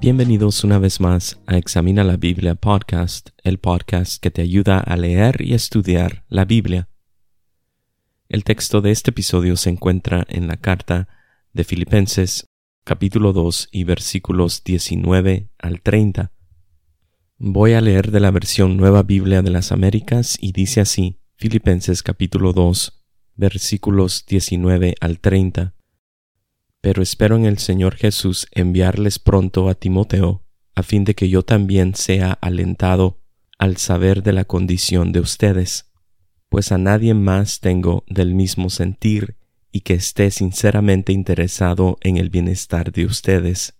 Bienvenidos una vez más a Examina la Biblia Podcast, el podcast que te ayuda a leer y estudiar la Biblia. El texto de este episodio se encuentra en la carta de Filipenses capítulo 2 y versículos 19 al 30. Voy a leer de la versión Nueva Biblia de las Américas y dice así, Filipenses capítulo 2 versículos 19 al 30 pero espero en el Señor Jesús enviarles pronto a Timoteo, a fin de que yo también sea alentado al saber de la condición de ustedes, pues a nadie más tengo del mismo sentir y que esté sinceramente interesado en el bienestar de ustedes,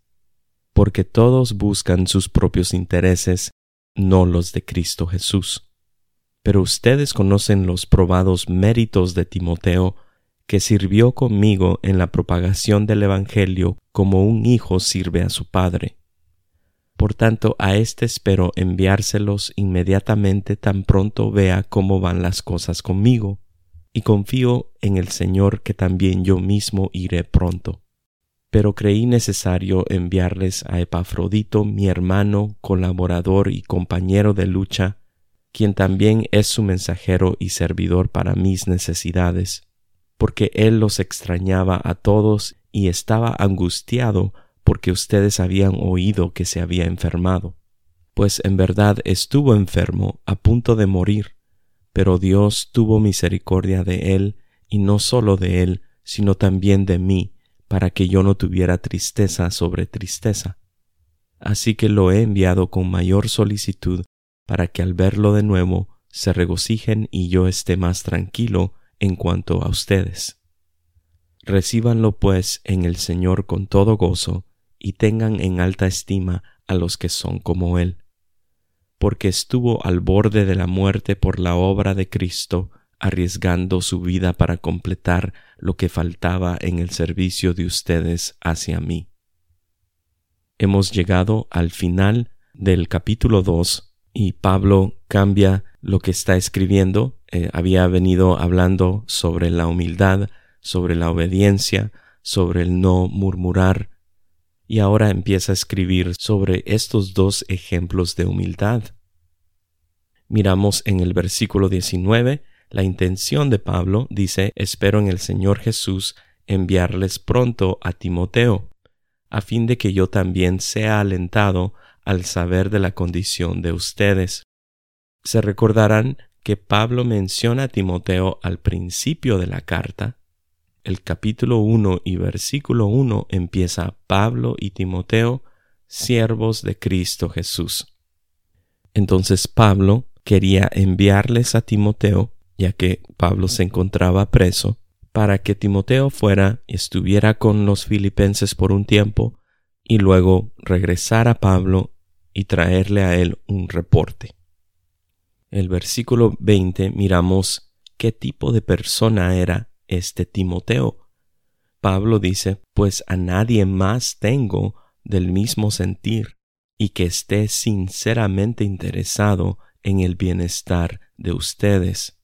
porque todos buscan sus propios intereses, no los de Cristo Jesús. Pero ustedes conocen los probados méritos de Timoteo, que sirvió conmigo en la propagación del Evangelio como un hijo sirve a su padre. Por tanto, a éste espero enviárselos inmediatamente tan pronto vea cómo van las cosas conmigo, y confío en el Señor que también yo mismo iré pronto. Pero creí necesario enviarles a Epafrodito, mi hermano, colaborador y compañero de lucha, quien también es su mensajero y servidor para mis necesidades porque él los extrañaba a todos y estaba angustiado porque ustedes habían oído que se había enfermado. Pues en verdad estuvo enfermo a punto de morir, pero Dios tuvo misericordia de él, y no sólo de él, sino también de mí, para que yo no tuviera tristeza sobre tristeza. Así que lo he enviado con mayor solicitud, para que al verlo de nuevo se regocijen y yo esté más tranquilo en cuanto a ustedes. Recíbanlo pues en el Señor con todo gozo, y tengan en alta estima a los que son como Él, porque estuvo al borde de la muerte por la obra de Cristo, arriesgando su vida para completar lo que faltaba en el servicio de ustedes hacia mí. Hemos llegado al final del capítulo 2 y Pablo cambia lo que está escribiendo eh, había venido hablando sobre la humildad, sobre la obediencia, sobre el no murmurar, y ahora empieza a escribir sobre estos dos ejemplos de humildad. Miramos en el versículo 19 la intención de Pablo, dice, espero en el Señor Jesús enviarles pronto a Timoteo, a fin de que yo también sea alentado al saber de la condición de ustedes. Se recordarán que Pablo menciona a Timoteo al principio de la carta, el capítulo 1 y versículo 1 empieza Pablo y Timoteo, siervos de Cristo Jesús. Entonces Pablo quería enviarles a Timoteo, ya que Pablo se encontraba preso, para que Timoteo fuera y estuviera con los filipenses por un tiempo, y luego regresar a Pablo y traerle a él un reporte el versículo 20 miramos qué tipo de persona era este Timoteo. Pablo dice, pues a nadie más tengo del mismo sentir y que esté sinceramente interesado en el bienestar de ustedes.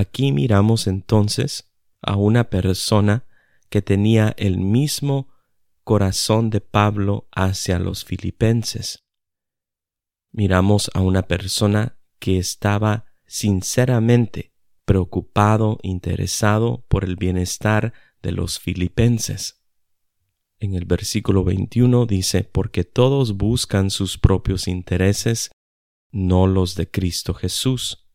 Aquí miramos entonces a una persona que tenía el mismo corazón de Pablo hacia los filipenses. Miramos a una persona que estaba sinceramente preocupado, interesado por el bienestar de los filipenses. En el versículo 21 dice, porque todos buscan sus propios intereses, no los de Cristo Jesús.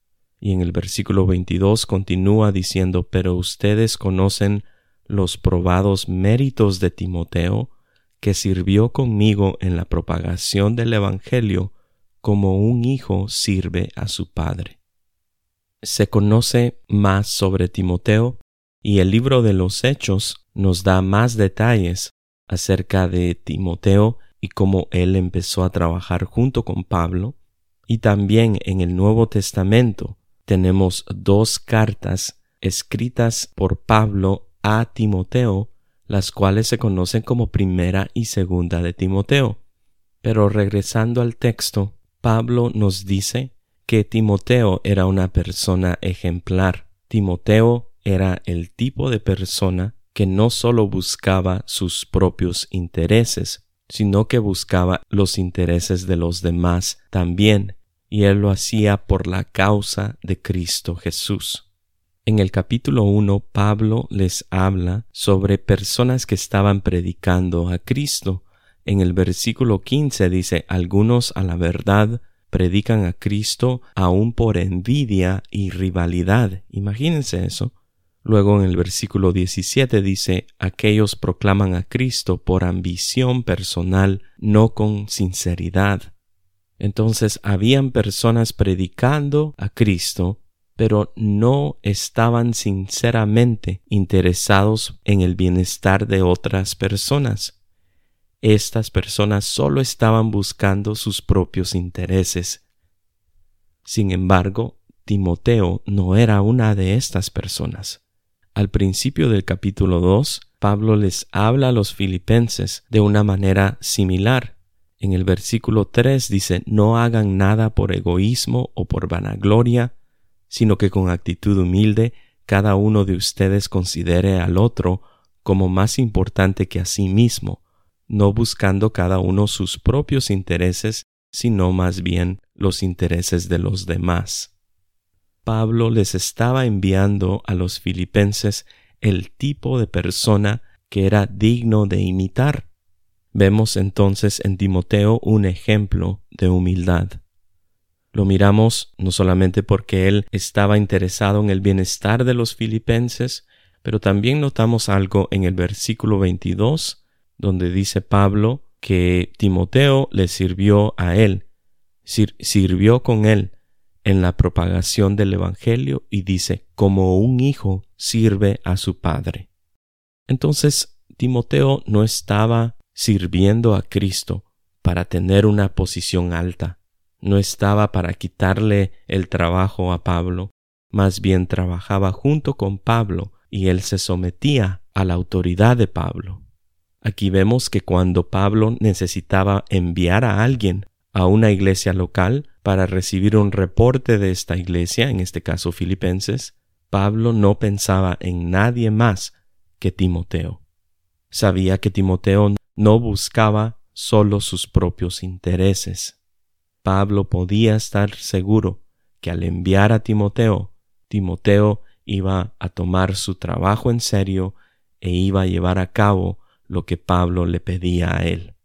Y en el versículo 22 continúa diciendo, pero ustedes conocen los probados méritos de Timoteo, que sirvió conmigo en la propagación del Evangelio como un hijo sirve a su padre. Se conoce más sobre Timoteo y el libro de los Hechos nos da más detalles acerca de Timoteo y cómo él empezó a trabajar junto con Pablo, y también en el Nuevo Testamento tenemos dos cartas escritas por Pablo a Timoteo, las cuales se conocen como primera y segunda de Timoteo. Pero regresando al texto, Pablo nos dice que Timoteo era una persona ejemplar. Timoteo era el tipo de persona que no solo buscaba sus propios intereses, sino que buscaba los intereses de los demás también, y él lo hacía por la causa de Cristo Jesús. En el capítulo 1 Pablo les habla sobre personas que estaban predicando a Cristo. En el versículo 15 dice, algunos a la verdad predican a Cristo aún por envidia y rivalidad. Imagínense eso. Luego en el versículo 17 dice, aquellos proclaman a Cristo por ambición personal, no con sinceridad. Entonces habían personas predicando a Cristo, pero no estaban sinceramente interesados en el bienestar de otras personas. Estas personas solo estaban buscando sus propios intereses. Sin embargo, Timoteo no era una de estas personas. Al principio del capítulo 2, Pablo les habla a los filipenses de una manera similar. En el versículo 3 dice, no hagan nada por egoísmo o por vanagloria, sino que con actitud humilde cada uno de ustedes considere al otro como más importante que a sí mismo, no buscando cada uno sus propios intereses, sino más bien los intereses de los demás. Pablo les estaba enviando a los filipenses el tipo de persona que era digno de imitar. Vemos entonces en Timoteo un ejemplo de humildad. Lo miramos no solamente porque él estaba interesado en el bienestar de los filipenses, pero también notamos algo en el versículo 22, donde dice Pablo que Timoteo le sirvió a él, sirvió con él en la propagación del Evangelio y dice, como un hijo sirve a su padre. Entonces, Timoteo no estaba sirviendo a Cristo para tener una posición alta, no estaba para quitarle el trabajo a Pablo, más bien trabajaba junto con Pablo y él se sometía a la autoridad de Pablo. Aquí vemos que cuando Pablo necesitaba enviar a alguien a una iglesia local para recibir un reporte de esta iglesia, en este caso filipenses, Pablo no pensaba en nadie más que Timoteo. Sabía que Timoteo no buscaba solo sus propios intereses. Pablo podía estar seguro que al enviar a Timoteo, Timoteo iba a tomar su trabajo en serio e iba a llevar a cabo lo que Pablo le pedía a él.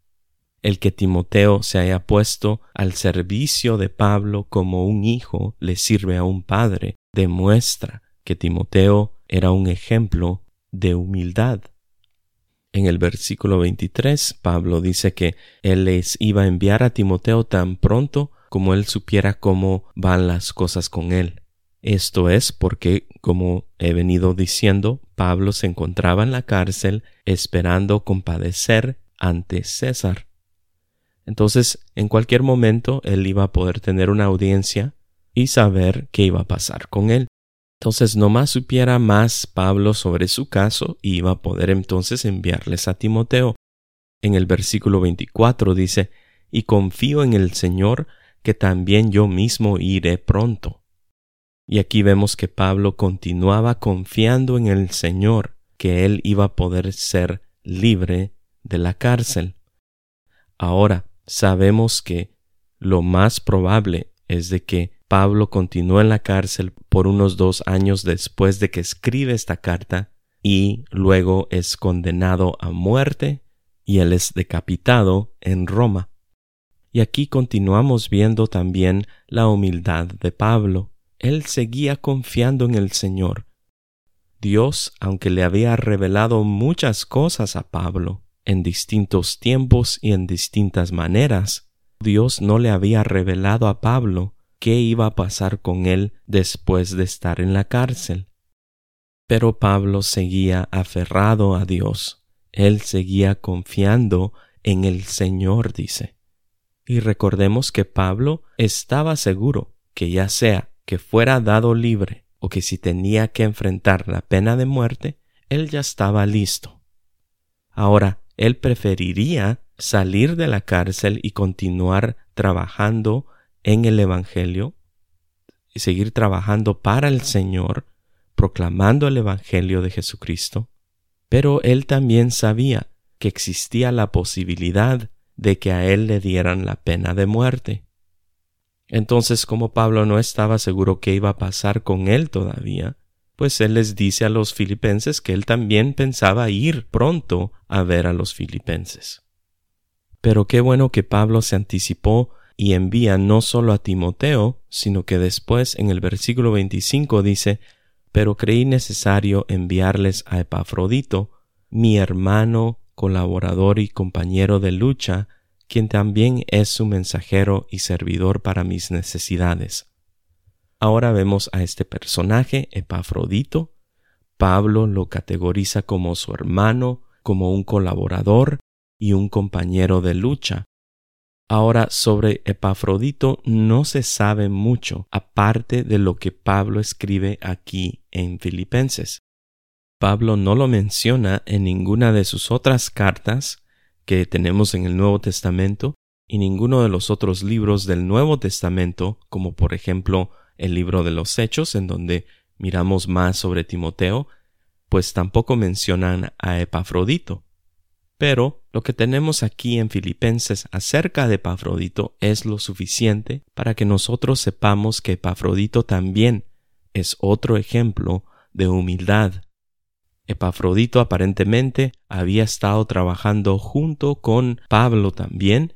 El que Timoteo se haya puesto al servicio de Pablo como un hijo le sirve a un padre, demuestra que Timoteo era un ejemplo de humildad. En el versículo 23, Pablo dice que él les iba a enviar a Timoteo tan pronto como él supiera cómo van las cosas con él. Esto es porque, como he venido diciendo, Pablo se encontraba en la cárcel esperando compadecer ante César. Entonces, en cualquier momento, él iba a poder tener una audiencia y saber qué iba a pasar con él. Entonces, no más supiera más Pablo sobre su caso iba a poder entonces enviarles a Timoteo. En el versículo 24 dice, y confío en el Señor que también yo mismo iré pronto. Y aquí vemos que Pablo continuaba confiando en el Señor, que él iba a poder ser libre de la cárcel. Ahora, sabemos que lo más probable es de que Pablo continúe en la cárcel por unos dos años después de que escribe esta carta y luego es condenado a muerte y él es decapitado en Roma. Y aquí continuamos viendo también la humildad de Pablo. Él seguía confiando en el Señor. Dios, aunque le había revelado muchas cosas a Pablo, en distintos tiempos y en distintas maneras. Dios no le había revelado a Pablo qué iba a pasar con él después de estar en la cárcel. Pero Pablo seguía aferrado a Dios. Él seguía confiando en el Señor, dice. Y recordemos que Pablo estaba seguro que ya sea que fuera dado libre o que si tenía que enfrentar la pena de muerte, él ya estaba listo. Ahora, él preferiría salir de la cárcel y continuar trabajando en el Evangelio y seguir trabajando para el Señor, proclamando el Evangelio de Jesucristo. Pero él también sabía que existía la posibilidad de que a él le dieran la pena de muerte. Entonces, como Pablo no estaba seguro qué iba a pasar con él todavía, pues él les dice a los filipenses que él también pensaba ir pronto a ver a los filipenses. Pero qué bueno que Pablo se anticipó y envía no solo a Timoteo, sino que después en el versículo 25 dice, pero creí necesario enviarles a Epafrodito, mi hermano colaborador y compañero de lucha, quien también es su mensajero y servidor para mis necesidades. Ahora vemos a este personaje, Epafrodito. Pablo lo categoriza como su hermano, como un colaborador y un compañero de lucha. Ahora sobre Epafrodito no se sabe mucho, aparte de lo que Pablo escribe aquí en Filipenses. Pablo no lo menciona en ninguna de sus otras cartas que tenemos en el Nuevo Testamento y ninguno de los otros libros del Nuevo Testamento, como por ejemplo el libro de los Hechos, en donde miramos más sobre Timoteo, pues tampoco mencionan a Epafrodito. Pero lo que tenemos aquí en Filipenses acerca de Epafrodito es lo suficiente para que nosotros sepamos que Epafrodito también es otro ejemplo de humildad Epafrodito aparentemente había estado trabajando junto con Pablo también,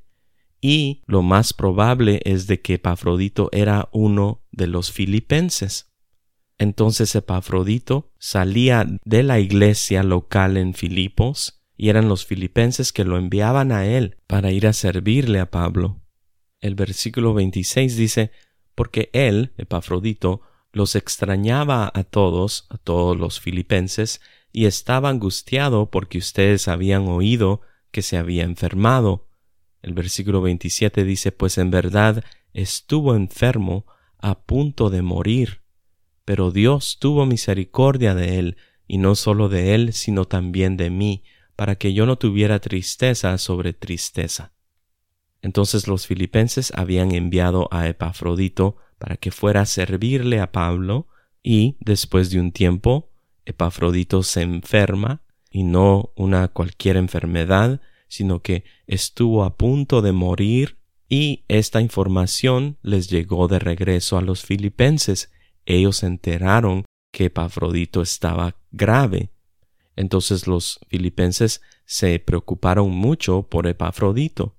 y lo más probable es de que Epafrodito era uno de los filipenses. Entonces Epafrodito salía de la iglesia local en Filipos, y eran los filipenses que lo enviaban a él para ir a servirle a Pablo. El versículo 26 dice, porque él, Epafrodito, los extrañaba a todos, a todos los filipenses, y estaba angustiado porque ustedes habían oído que se había enfermado. El versículo 27 dice, pues en verdad estuvo enfermo a punto de morir, pero Dios tuvo misericordia de él, y no solo de él, sino también de mí, para que yo no tuviera tristeza sobre tristeza. Entonces los filipenses habían enviado a Epafrodito para que fuera a servirle a Pablo, y después de un tiempo Epafrodito se enferma, y no una cualquier enfermedad, sino que estuvo a punto de morir, y esta información les llegó de regreso a los filipenses. Ellos enteraron que Epafrodito estaba grave. Entonces los filipenses se preocuparon mucho por Epafrodito.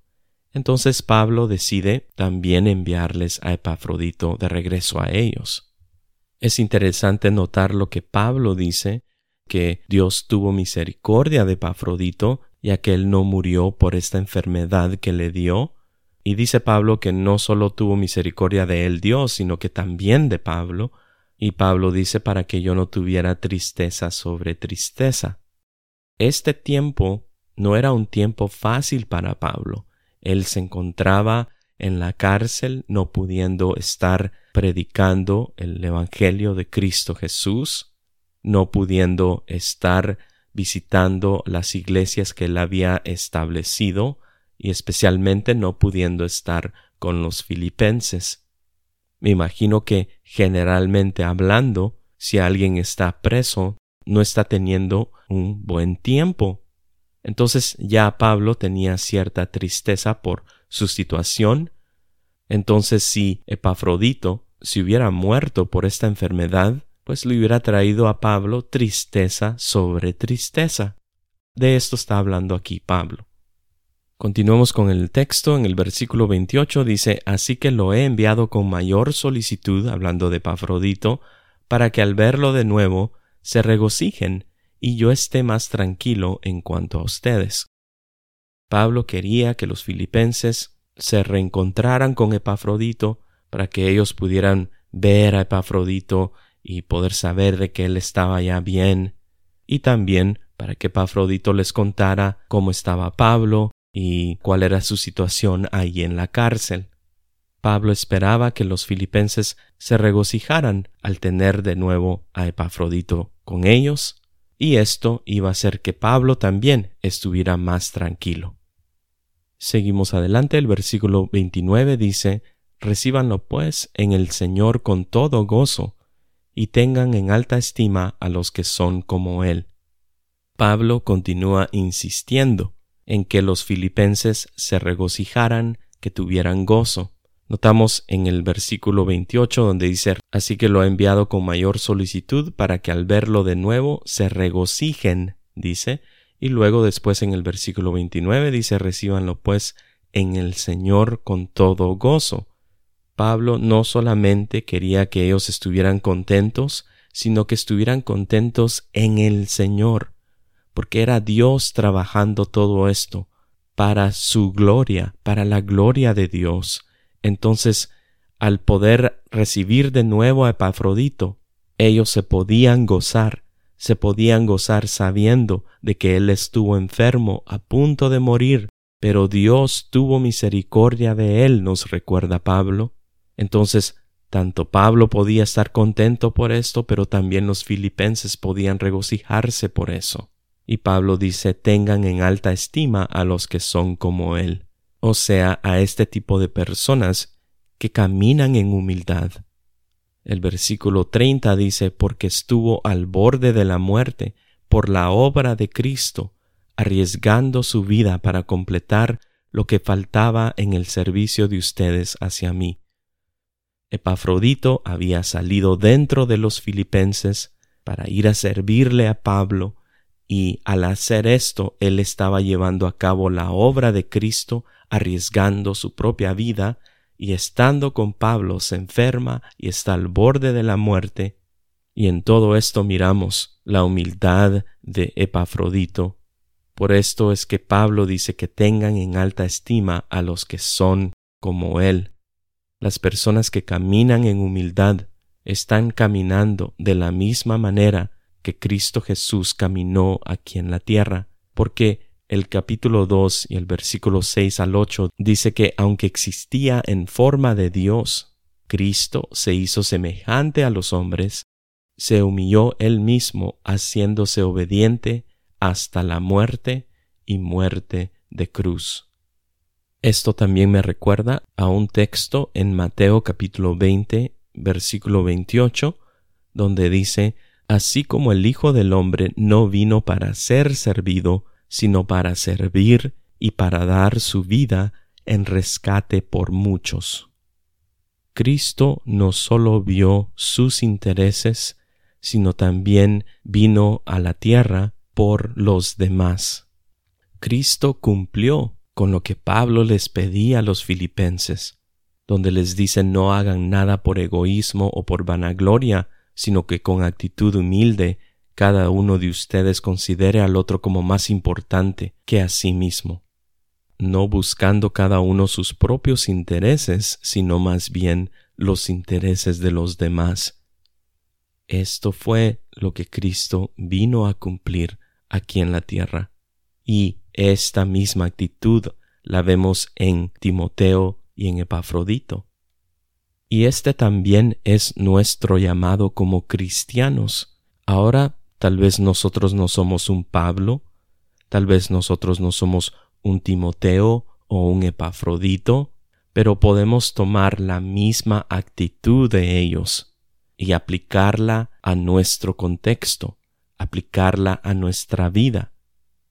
Entonces Pablo decide también enviarles a Epafrodito de regreso a ellos. Es interesante notar lo que Pablo dice, que Dios tuvo misericordia de Pafrodito, ya que él no murió por esta enfermedad que le dio. Y dice Pablo que no solo tuvo misericordia de él Dios, sino que también de Pablo. Y Pablo dice para que yo no tuviera tristeza sobre tristeza. Este tiempo no era un tiempo fácil para Pablo. Él se encontraba en la cárcel, no pudiendo estar predicando el Evangelio de Cristo Jesús, no pudiendo estar visitando las iglesias que él había establecido y especialmente no pudiendo estar con los filipenses. Me imagino que generalmente hablando, si alguien está preso, no está teniendo un buen tiempo. Entonces ya Pablo tenía cierta tristeza por su situación. Entonces si Epafrodito si hubiera muerto por esta enfermedad, pues le hubiera traído a Pablo tristeza sobre tristeza. De esto está hablando aquí Pablo. Continuamos con el texto. En el versículo 28 dice, Así que lo he enviado con mayor solicitud, hablando de Pafrodito, para que al verlo de nuevo se regocijen y yo esté más tranquilo en cuanto a ustedes. Pablo quería que los filipenses se reencontraran con Epafrodito para que ellos pudieran ver a Epafrodito y poder saber de que él estaba ya bien, y también para que Epafrodito les contara cómo estaba Pablo y cuál era su situación ahí en la cárcel. Pablo esperaba que los filipenses se regocijaran al tener de nuevo a Epafrodito con ellos, y esto iba a hacer que Pablo también estuviera más tranquilo. Seguimos adelante, el versículo 29 dice, Recíbanlo pues en el Señor con todo gozo, y tengan en alta estima a los que son como Él. Pablo continúa insistiendo en que los filipenses se regocijaran, que tuvieran gozo. Notamos en el versículo 28 donde dice, así que lo ha enviado con mayor solicitud para que al verlo de nuevo se regocijen, dice, y luego después en el versículo 29 dice, recíbanlo pues en el Señor con todo gozo. Pablo no solamente quería que ellos estuvieran contentos, sino que estuvieran contentos en el Señor, porque era Dios trabajando todo esto para su gloria, para la gloria de Dios. Entonces, al poder recibir de nuevo a Epafrodito, ellos se podían gozar, se podían gozar sabiendo de que él estuvo enfermo, a punto de morir, pero Dios tuvo misericordia de él, nos recuerda Pablo. Entonces, tanto Pablo podía estar contento por esto, pero también los filipenses podían regocijarse por eso. Y Pablo dice, tengan en alta estima a los que son como él o sea, a este tipo de personas que caminan en humildad. El versículo 30 dice, porque estuvo al borde de la muerte por la obra de Cristo, arriesgando su vida para completar lo que faltaba en el servicio de ustedes hacia mí. Epafrodito había salido dentro de los filipenses para ir a servirle a Pablo, y al hacer esto él estaba llevando a cabo la obra de Cristo arriesgando su propia vida, y estando con Pablo se enferma y está al borde de la muerte, y en todo esto miramos la humildad de Epafrodito. Por esto es que Pablo dice que tengan en alta estima a los que son como él. Las personas que caminan en humildad están caminando de la misma manera que Cristo Jesús caminó aquí en la tierra, porque el capítulo 2 y el versículo 6 al 8 dice que aunque existía en forma de Dios, Cristo se hizo semejante a los hombres, se humilló él mismo haciéndose obediente hasta la muerte y muerte de cruz. Esto también me recuerda a un texto en Mateo capítulo 20, versículo 28, donde dice, Así como el Hijo del hombre no vino para ser servido, sino para servir y para dar su vida en rescate por muchos. Cristo no solo vio sus intereses, sino también vino a la tierra por los demás. Cristo cumplió con lo que Pablo les pedía a los filipenses, donde les dice no hagan nada por egoísmo o por vanagloria, sino que con actitud humilde cada uno de ustedes considere al otro como más importante que a sí mismo, no buscando cada uno sus propios intereses, sino más bien los intereses de los demás. Esto fue lo que Cristo vino a cumplir aquí en la tierra. Y esta misma actitud la vemos en Timoteo y en Epafrodito. Y este también es nuestro llamado como cristianos. Ahora Tal vez nosotros no somos un Pablo, tal vez nosotros no somos un Timoteo o un Epafrodito, pero podemos tomar la misma actitud de ellos y aplicarla a nuestro contexto, aplicarla a nuestra vida.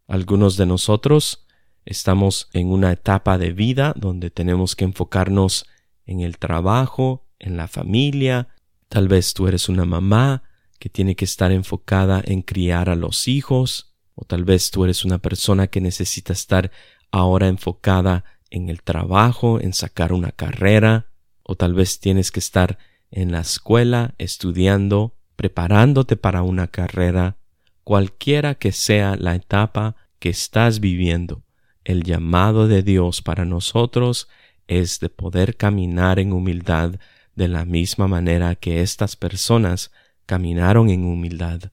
Algunos de nosotros estamos en una etapa de vida donde tenemos que enfocarnos en el trabajo, en la familia, tal vez tú eres una mamá, que tiene que estar enfocada en criar a los hijos, o tal vez tú eres una persona que necesita estar ahora enfocada en el trabajo, en sacar una carrera, o tal vez tienes que estar en la escuela estudiando, preparándote para una carrera, cualquiera que sea la etapa que estás viviendo. El llamado de Dios para nosotros es de poder caminar en humildad de la misma manera que estas personas caminaron en humildad.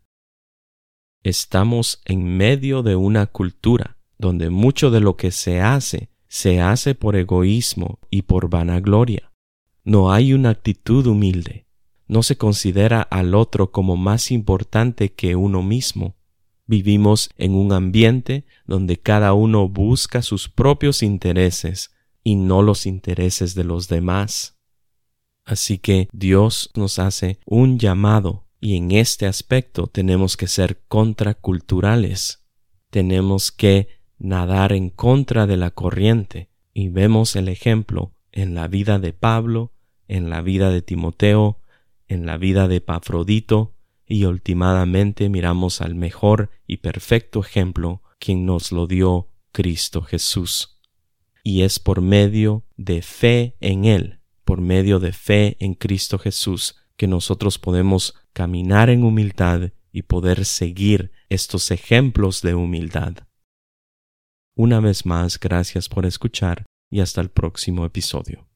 Estamos en medio de una cultura donde mucho de lo que se hace se hace por egoísmo y por vanagloria. No hay una actitud humilde. No se considera al otro como más importante que uno mismo. Vivimos en un ambiente donde cada uno busca sus propios intereses y no los intereses de los demás. Así que Dios nos hace un llamado y en este aspecto tenemos que ser contraculturales. Tenemos que nadar en contra de la corriente y vemos el ejemplo en la vida de Pablo, en la vida de Timoteo, en la vida de Pafrodito y últimamente miramos al mejor y perfecto ejemplo quien nos lo dio Cristo Jesús. Y es por medio de fe en Él, por medio de fe en Cristo Jesús, que nosotros podemos caminar en humildad y poder seguir estos ejemplos de humildad. Una vez más, gracias por escuchar y hasta el próximo episodio.